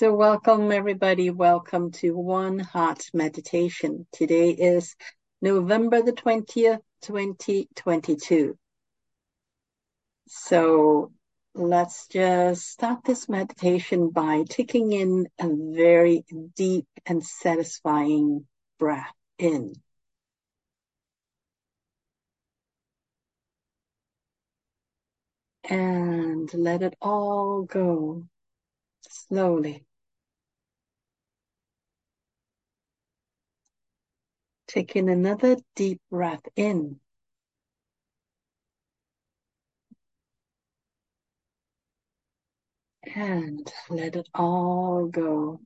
So, welcome everybody. Welcome to One Heart Meditation. Today is November the 20th, 2022. So, let's just start this meditation by taking in a very deep and satisfying breath in. And let it all go slowly. Taking another deep breath in. And let it all go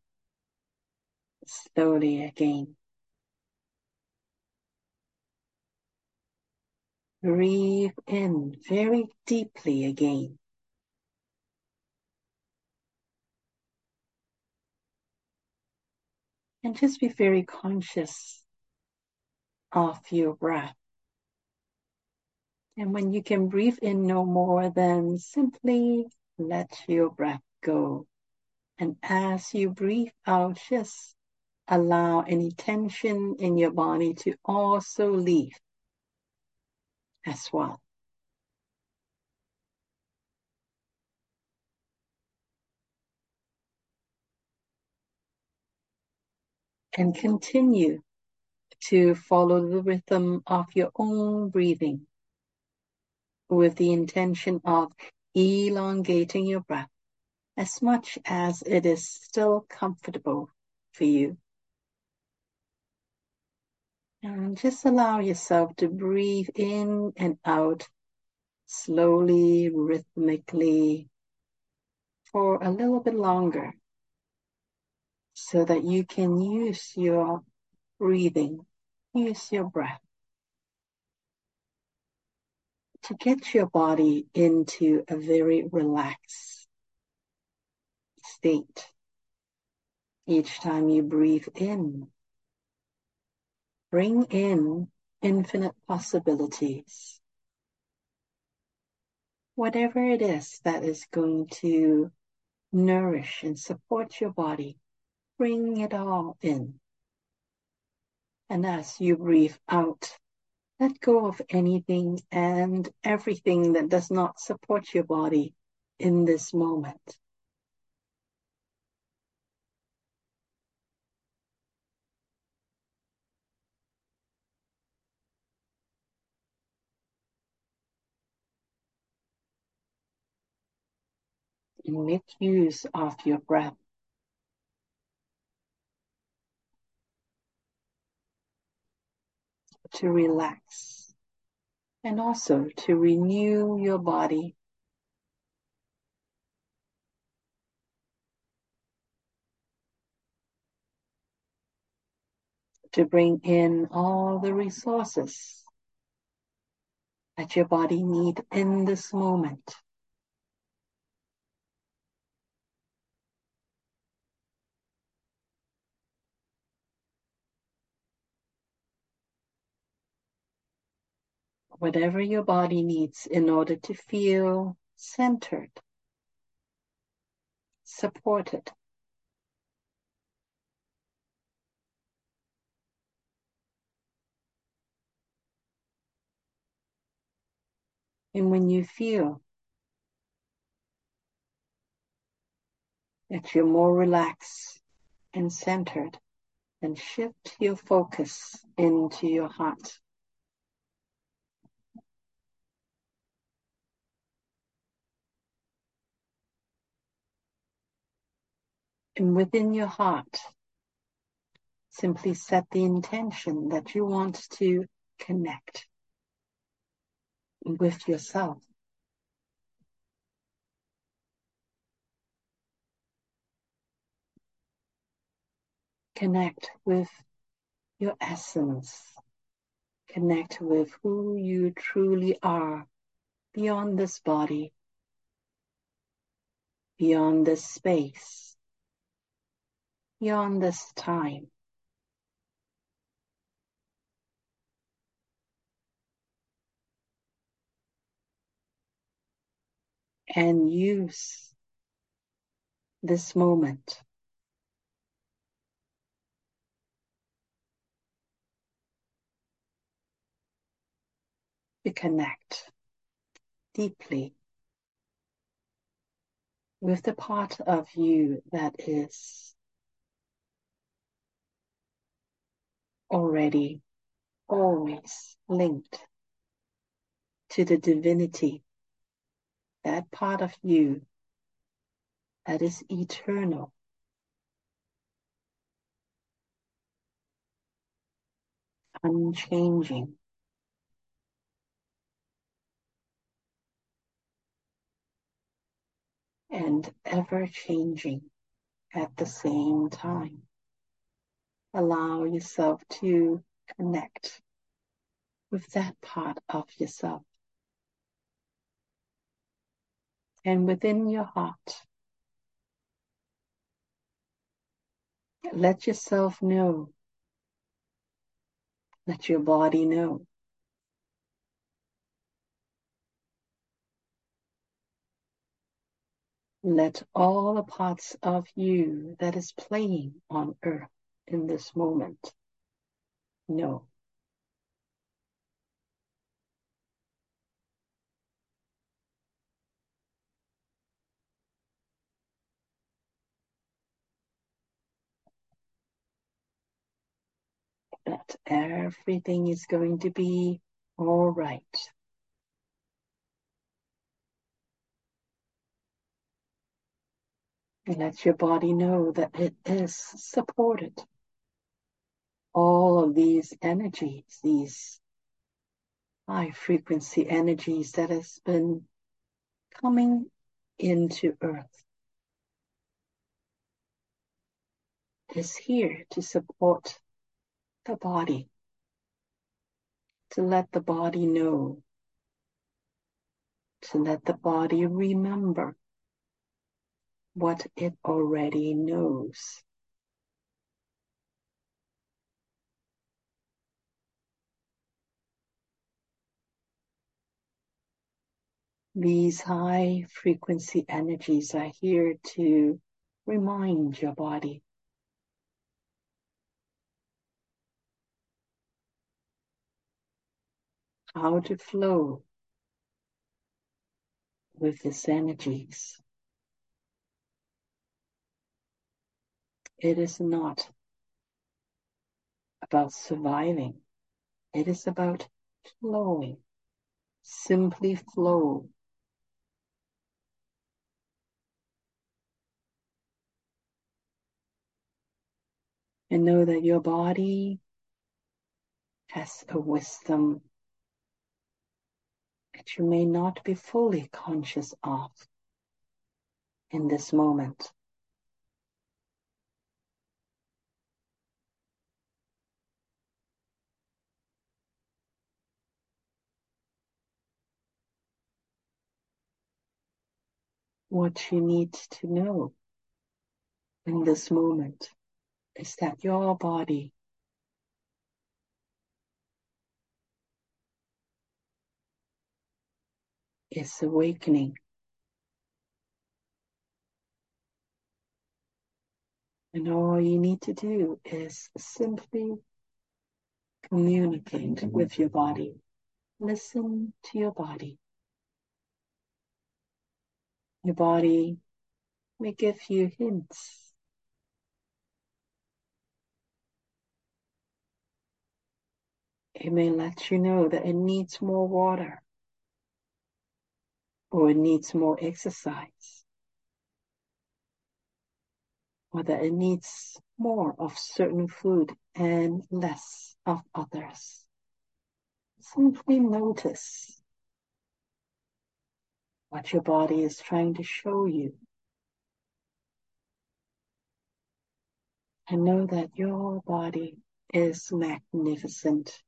slowly again. Breathe in very deeply again. And just be very conscious of your breath. And when you can breathe in no more then simply let your breath go. And as you breathe out, just allow any tension in your body to also leave as well. And continue to follow the rhythm of your own breathing with the intention of elongating your breath as much as it is still comfortable for you. And just allow yourself to breathe in and out slowly, rhythmically for a little bit longer so that you can use your breathing, use your breath to get your body into a very relaxed state. Each time you breathe in, bring in infinite possibilities. Whatever it is that is going to nourish and support your body, bring it all in. And as you breathe out, let go of anything and everything that does not support your body in this moment. And make use of your breath. To relax and also to renew your body. To bring in all the resources that your body need in this moment. Whatever your body needs in order to feel centered, supported. And when you feel that you're more relaxed and centered, then shift your focus into your heart. And within your heart, simply set the intention that you want to connect with yourself. Connect with your essence. Connect with who you truly are beyond this body, beyond this space, beyond this time. And use this moment. To connect deeply with the part of you that is already always linked to the divinity, that part of you that is eternal. Unchanging. And ever changing at the same time. Allow yourself to connect with that part of yourself. And within your heart, let yourself know, let your body know Let all the parts of you that is playing on earth in this moment know. That everything is going to be all right. Let your body know that it is supported. All of these energies, these high frequency energies that has been coming into earth is here to support the body, to let the body know, to let the body remember what it already knows. These high frequency energies are here to remind your body how to flow with these energies. It is not about surviving. It is about flowing. Simply flow. And know that your body has a wisdom that you may not be fully conscious of in this moment. What you need to know in this moment is that your body is awakening. And all you need to do is simply communicate with your body. Listen to your body. Your body may give you hints. It may let you know that it needs more water or it needs more exercise or that it needs more of certain food and less of others. Simply notice what your body is trying to show you. And know that your body is magnificent.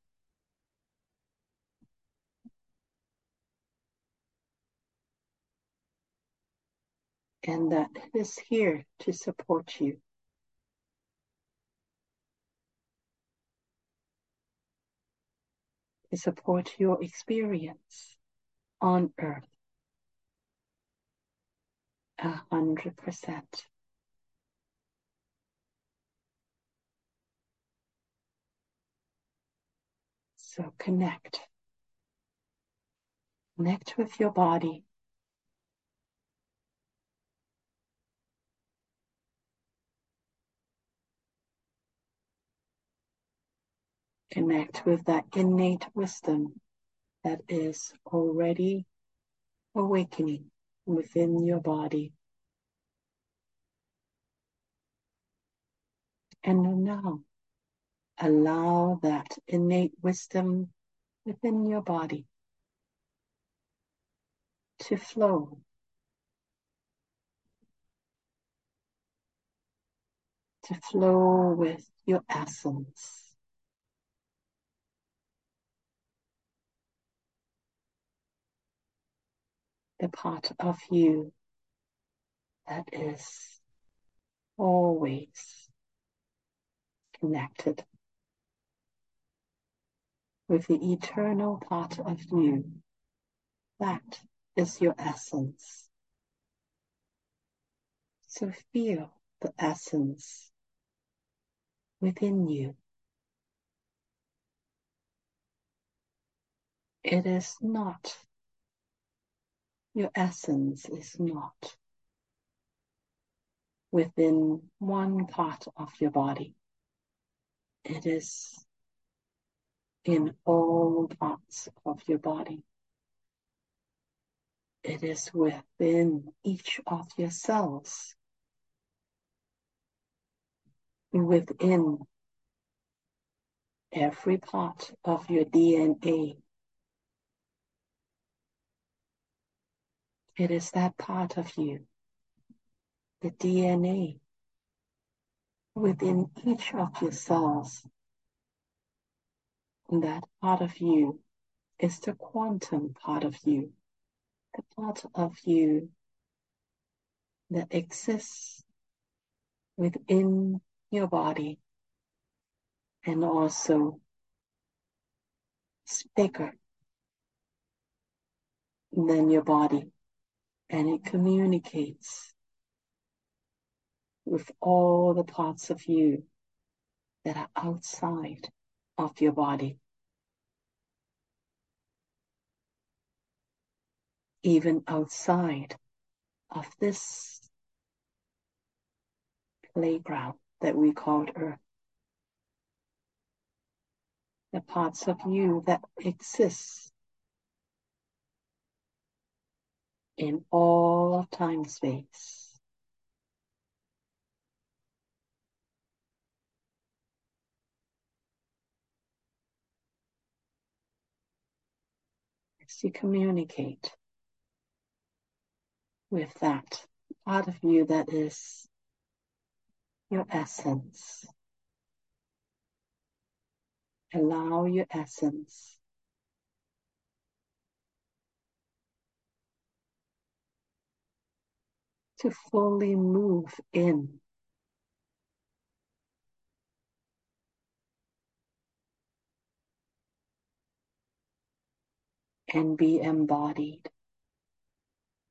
And that is here to support you. To support your experience on earth a hundred percent. So connect Connect with your body. Connect with that innate wisdom that is already awakening within your body. And now allow that innate wisdom within your body to flow. To flow with your essence. The part of you that is always connected with the eternal part of you. That is your essence. So feel the essence within you. It is not, your essence is not within one part of your body. It is in all parts of your body. It is within each of your cells, within every part of your DNA. It is that part of you, the DNA, within each of your cells. And that part of you is the quantum part of you the part of you that exists within your body and also is bigger than your body and it communicates with all the parts of you that are outside of your body. even outside of this playground that we called Earth. The parts of you that exist in all time space. As you communicate with that part of you that is your essence. Allow your essence to fully move in and be embodied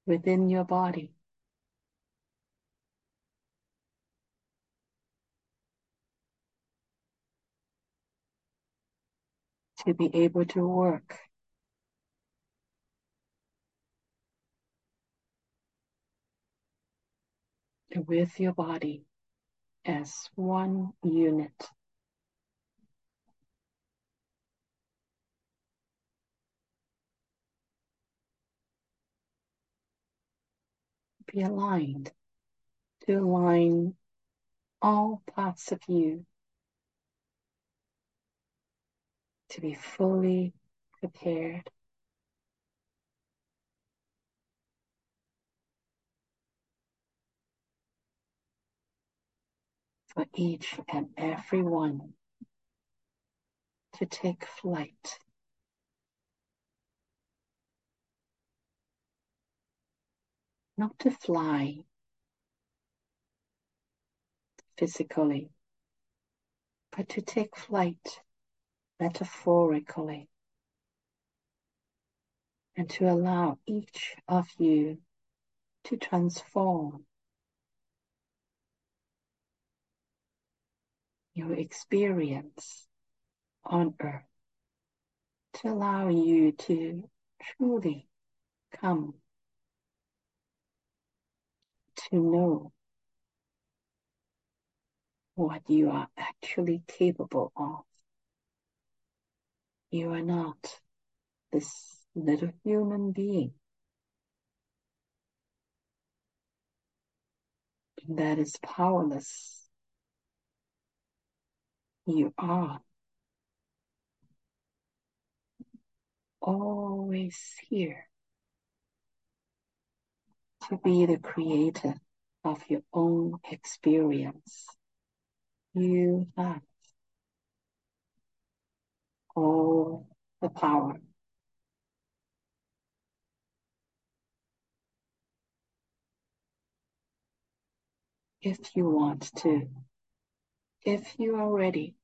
within your body. To be able to work with your body as one unit. be aligned, to align all parts of you to be fully prepared for each and every one to take flight. Not to fly physically, but to take flight metaphorically and to allow each of you to transform your experience on earth to allow you to truly come to know what you are actually capable of. You are not this little human being that is powerless. You are always here to be the creator of your own experience. You have all the power. If you want to, if you are ready,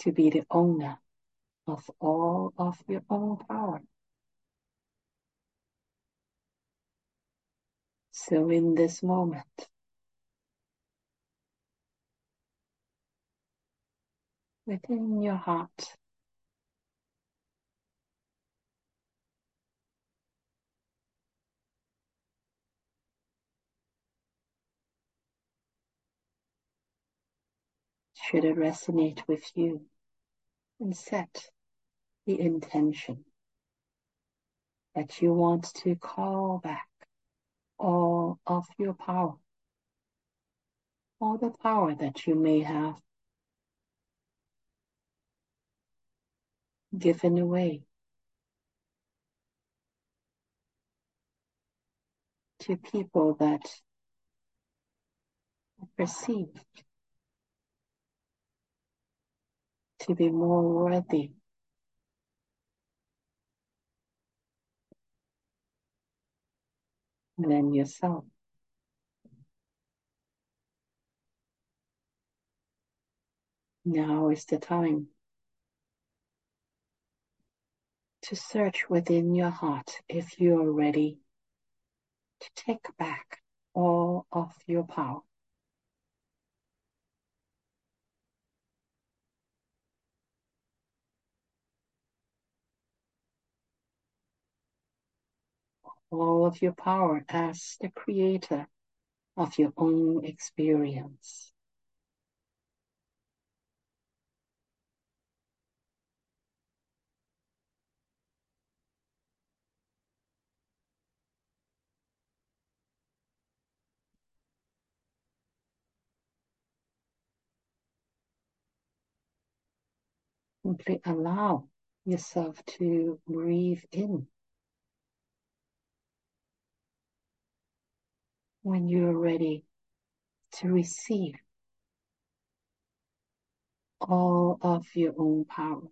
to be the owner of all of your own power. So in this moment, within your heart, should it resonate with you, and set the intention that you want to call back all of your power, all the power that you may have given away to people that perceive to be more worthy than yourself. Now is the time to search within your heart if you are ready to take back all of your power. All of your power as the creator of your own experience. Simply allow yourself to breathe in when you're ready to receive all of your own power.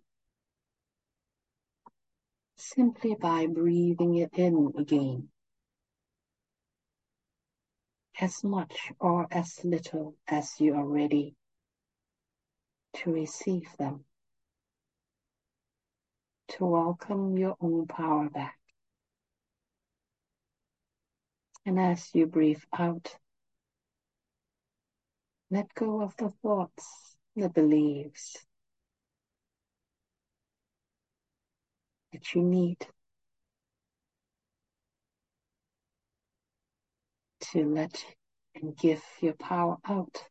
Simply by breathing it in again, as much or as little as you are ready to receive them to welcome your own power back. And as you breathe out, let go of the thoughts, the beliefs that you need to let and give your power out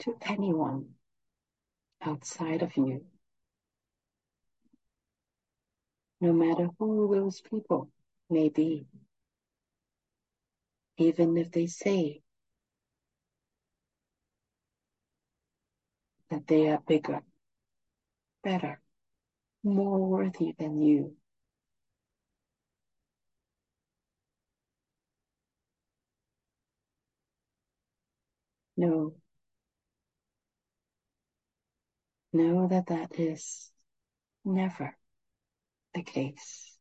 to anyone outside of you. no matter who those people may be, even if they say that they are bigger, better, more worthy than you. No. Know that that is never the case.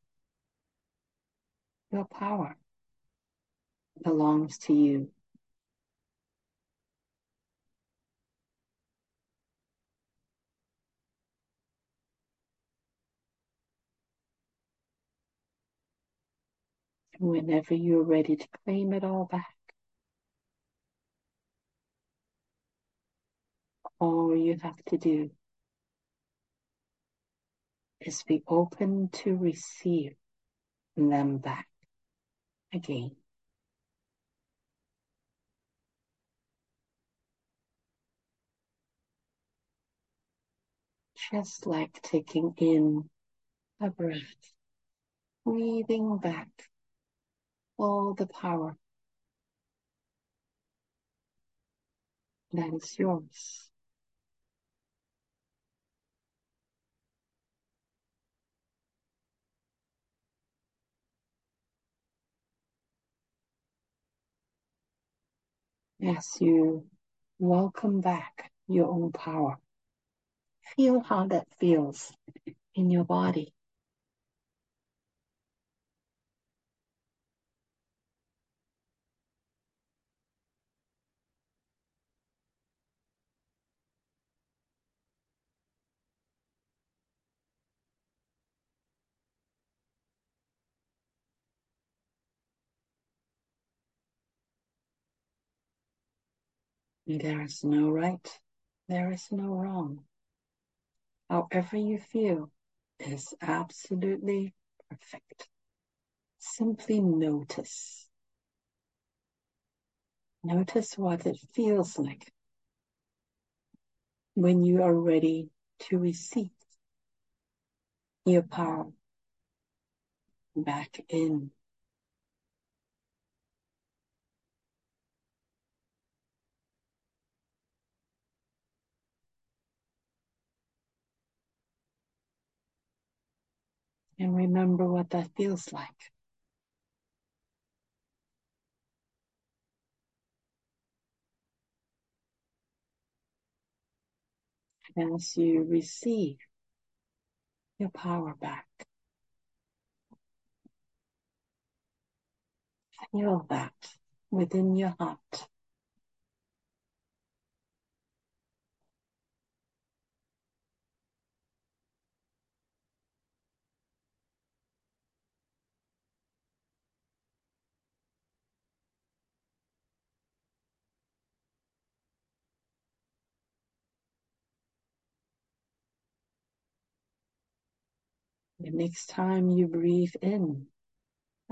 Your power belongs to you. Whenever you're ready to claim it all back, All you have to do is be open to receive them back again. Just like taking in a breath, breathing back all the power that is yours. As you welcome back your own power, feel how that feels in your body. There is no right, there is no wrong. However you feel is absolutely perfect. Simply notice. Notice what it feels like when you are ready to receive your power back in. And remember what that feels like. As you receive your power back, feel that within your heart. The next time you breathe in,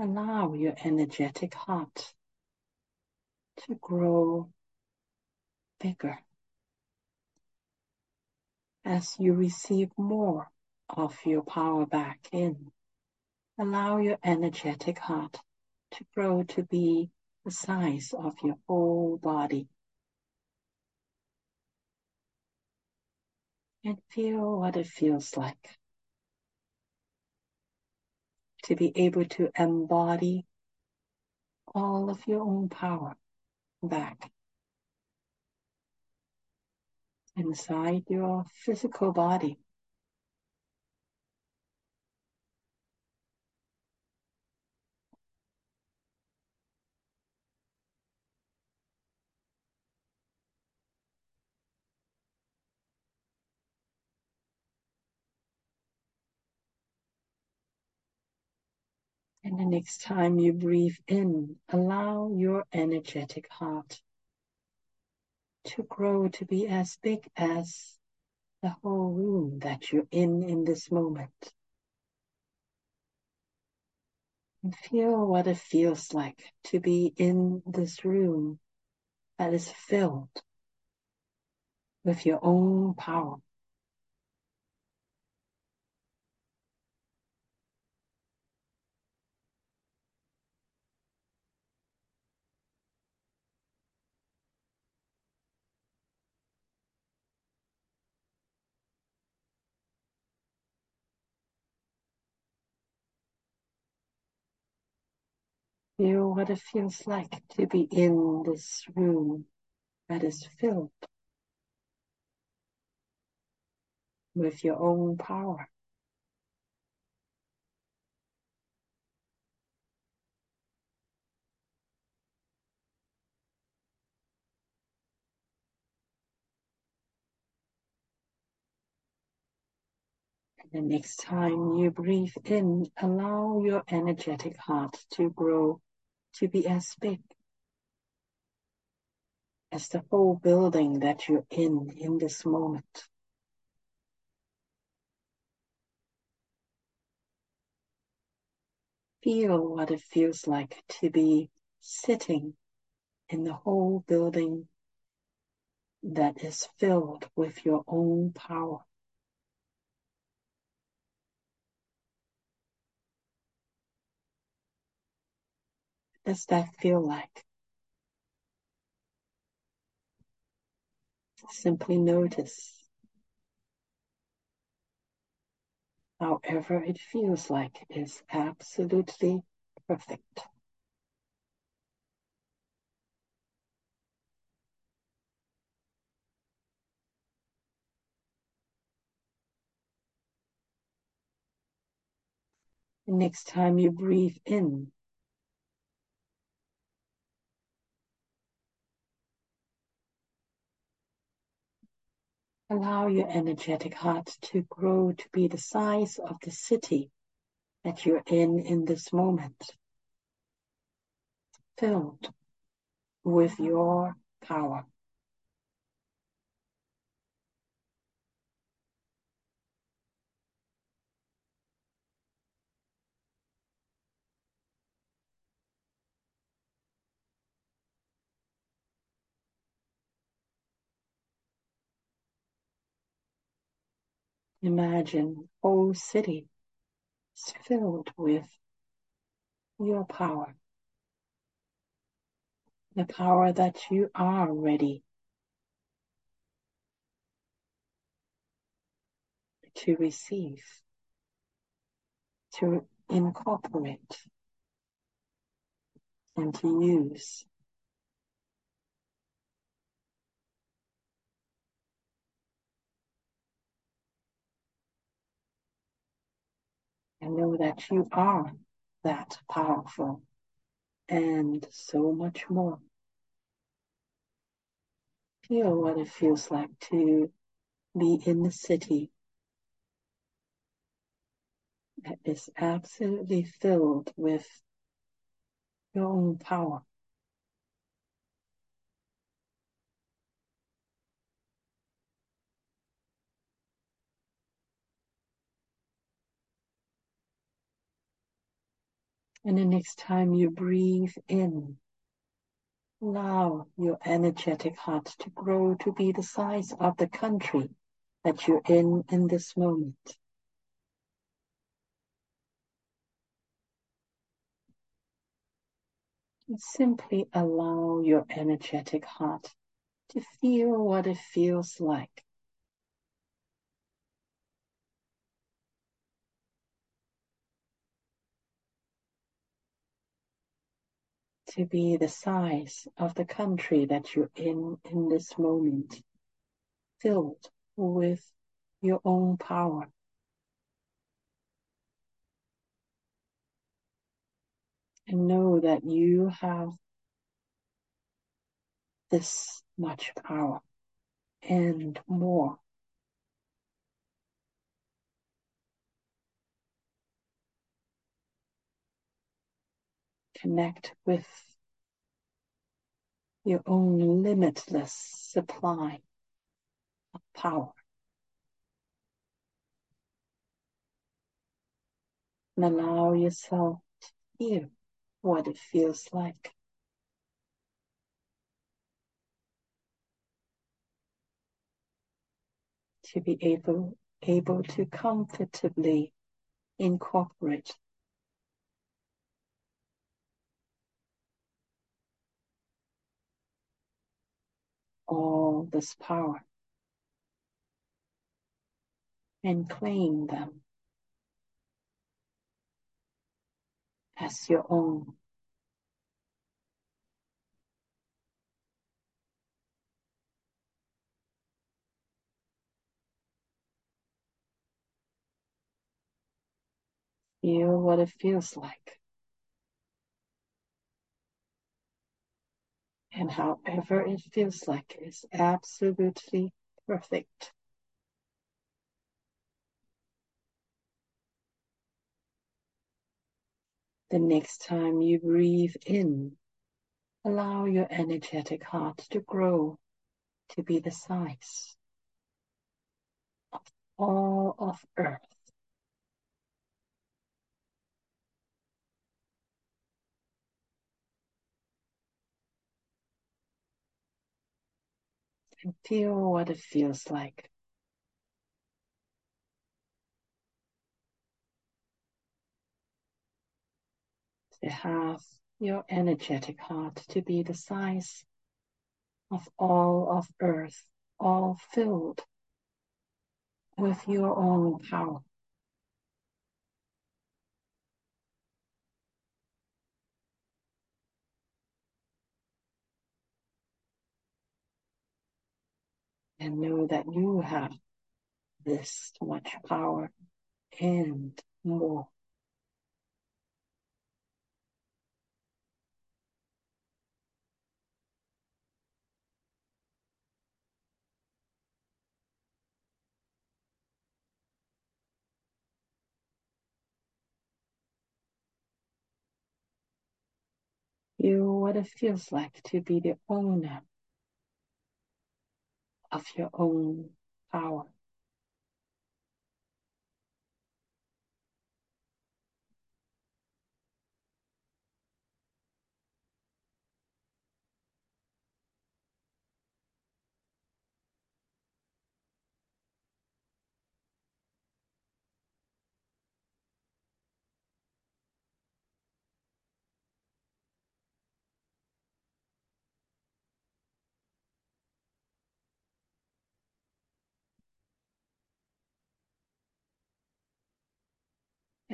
allow your energetic heart to grow bigger as you receive more of your power back in. Allow your energetic heart to grow to be the size of your whole body. And feel what it feels like to be able to embody all of your own power back inside your physical body. And the next time you breathe in, allow your energetic heart to grow to be as big as the whole room that you're in in this moment. And feel what it feels like to be in this room that is filled with your own power. Feel what it feels like to be in this room that is filled with your own power. The next time you breathe in, allow your energetic heart to grow to be as big as the whole building that you're in in this moment. Feel what it feels like to be sitting in the whole building that is filled with your own power. Does that feel like? Simply notice however it feels like is absolutely perfect. next time you breathe in, Allow your energetic heart to grow to be the size of the city that you're in in this moment, filled with your power. Imagine whole city is filled with your power. The power that you are ready to receive, to incorporate, and to use. And know that you are that powerful and so much more. Feel what it feels like to be in the city that is absolutely filled with your own power. And the next time you breathe in, allow your energetic heart to grow to be the size of the country that you're in in this moment. And simply allow your energetic heart to feel what it feels like to be the size of the country that you're in in this moment, filled with your own power. And know that you have this much power and more. Connect with your own limitless supply of power. And allow yourself to feel what it feels like. To be able, able to comfortably incorporate all this power and claim them as your own. Feel what it feels like. And however it feels like is absolutely perfect. The next time you breathe in, Allow your energetic heart to grow to be the size of all of Earth. And feel what it feels like to have your energetic heart to be the size of all of earth, all filled with your own power. And know that you have this much power and more. Feel what it feels like to be the owner of your own power.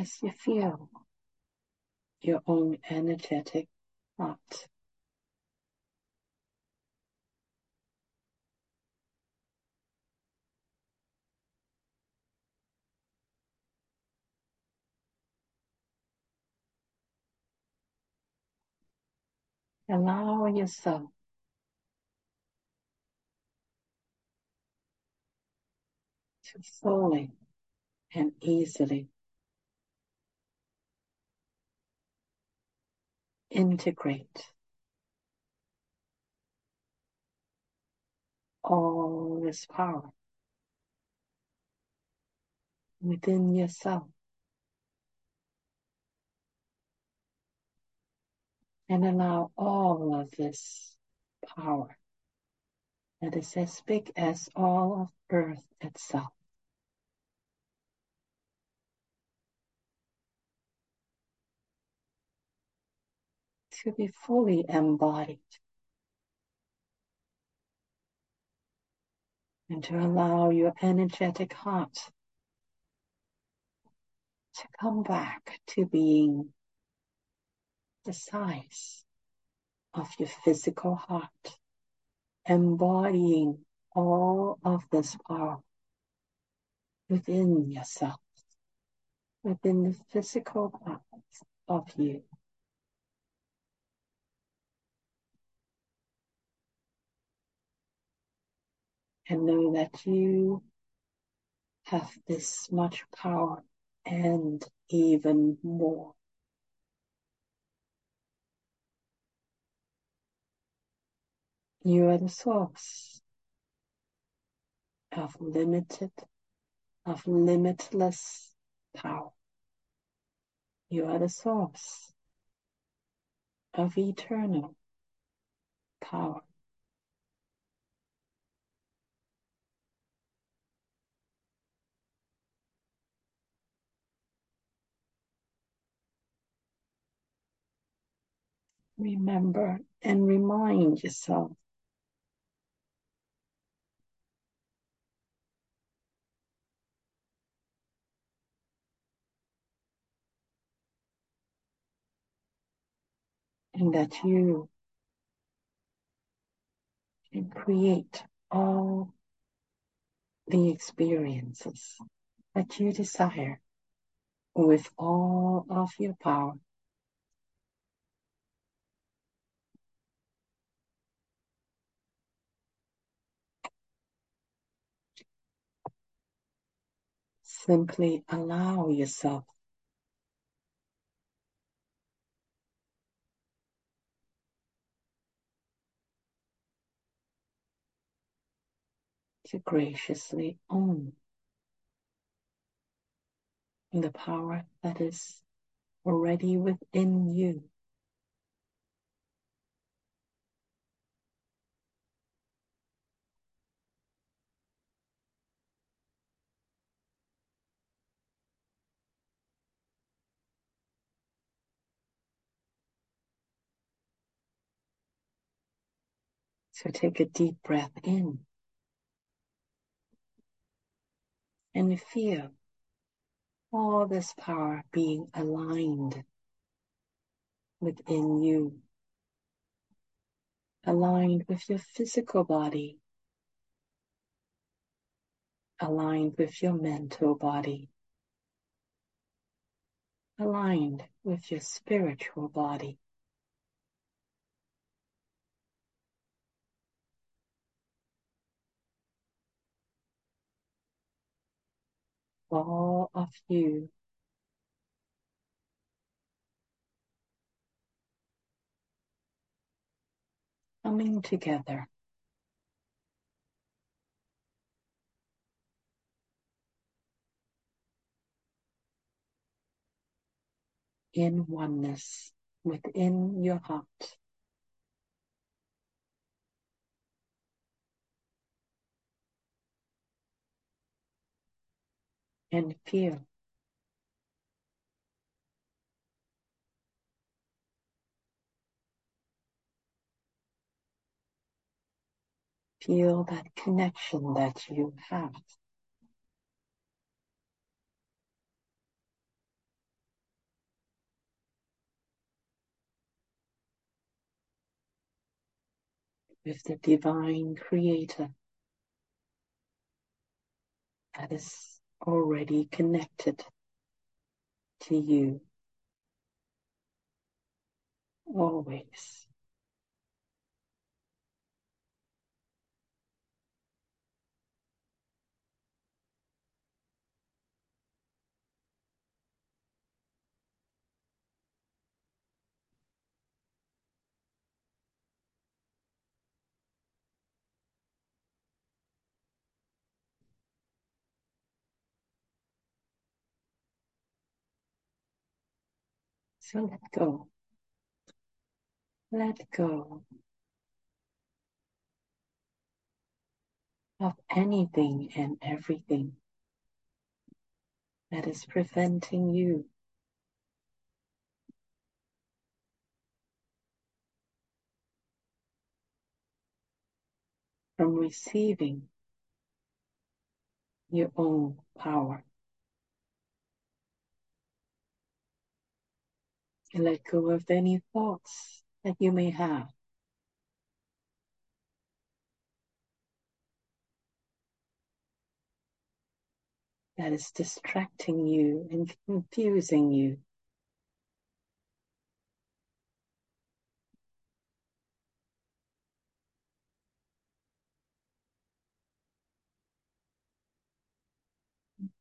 As you feel your own energetic heart. Allow yourself to fully and easily integrate all this power within yourself. And allow all of this power that is as big as all of earth itself to be fully embodied and to allow your energetic heart to come back to being the size of your physical heart, embodying all of this power within yourself, within the physical parts of you. And know that you have this much power and even more. You are the source of limited, of limitless power. You are the source of eternal power. Remember and remind yourself and that you can create all the experiences that you desire with all of your power. Simply allow yourself to graciously own the power that is already within you. So take a deep breath in. And feel all this power being aligned within you, aligned with your physical body, aligned with your mental body, aligned with your spiritual body. All of you coming together. In oneness within your heart. And feel Feel that connection that you have. With the divine creator that is already connected to you always. So let go. Let go of anything and everything that is preventing you from receiving your own power. And let go of any thoughts that you may have. That is distracting you and confusing you.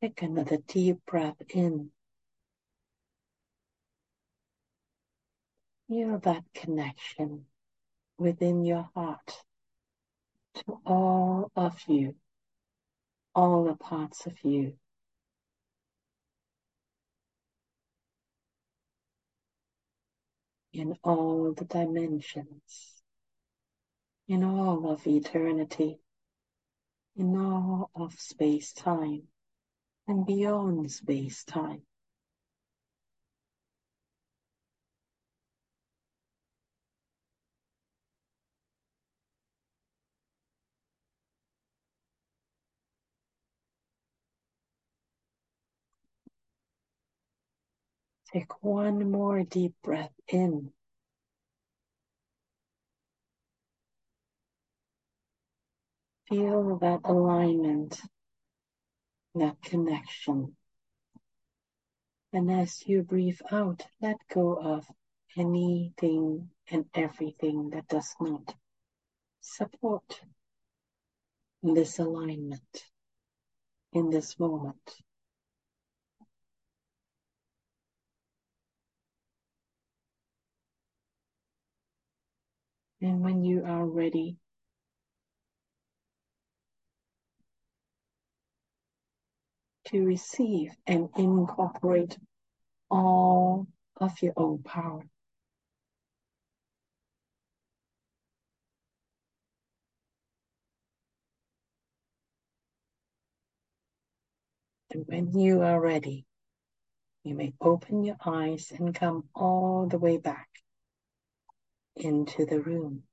Take another deep breath in. Feel that connection within your heart to all of you, all the parts of you. In all the dimensions, in all of eternity, in all of space time and beyond space time. Take one more deep breath in. Feel that alignment, that connection. And as you breathe out, let go of anything and everything that does not support this alignment in this moment. And when you are ready, to receive and incorporate all of your own power. And when you are ready, you may open your eyes and come all the way back into the room.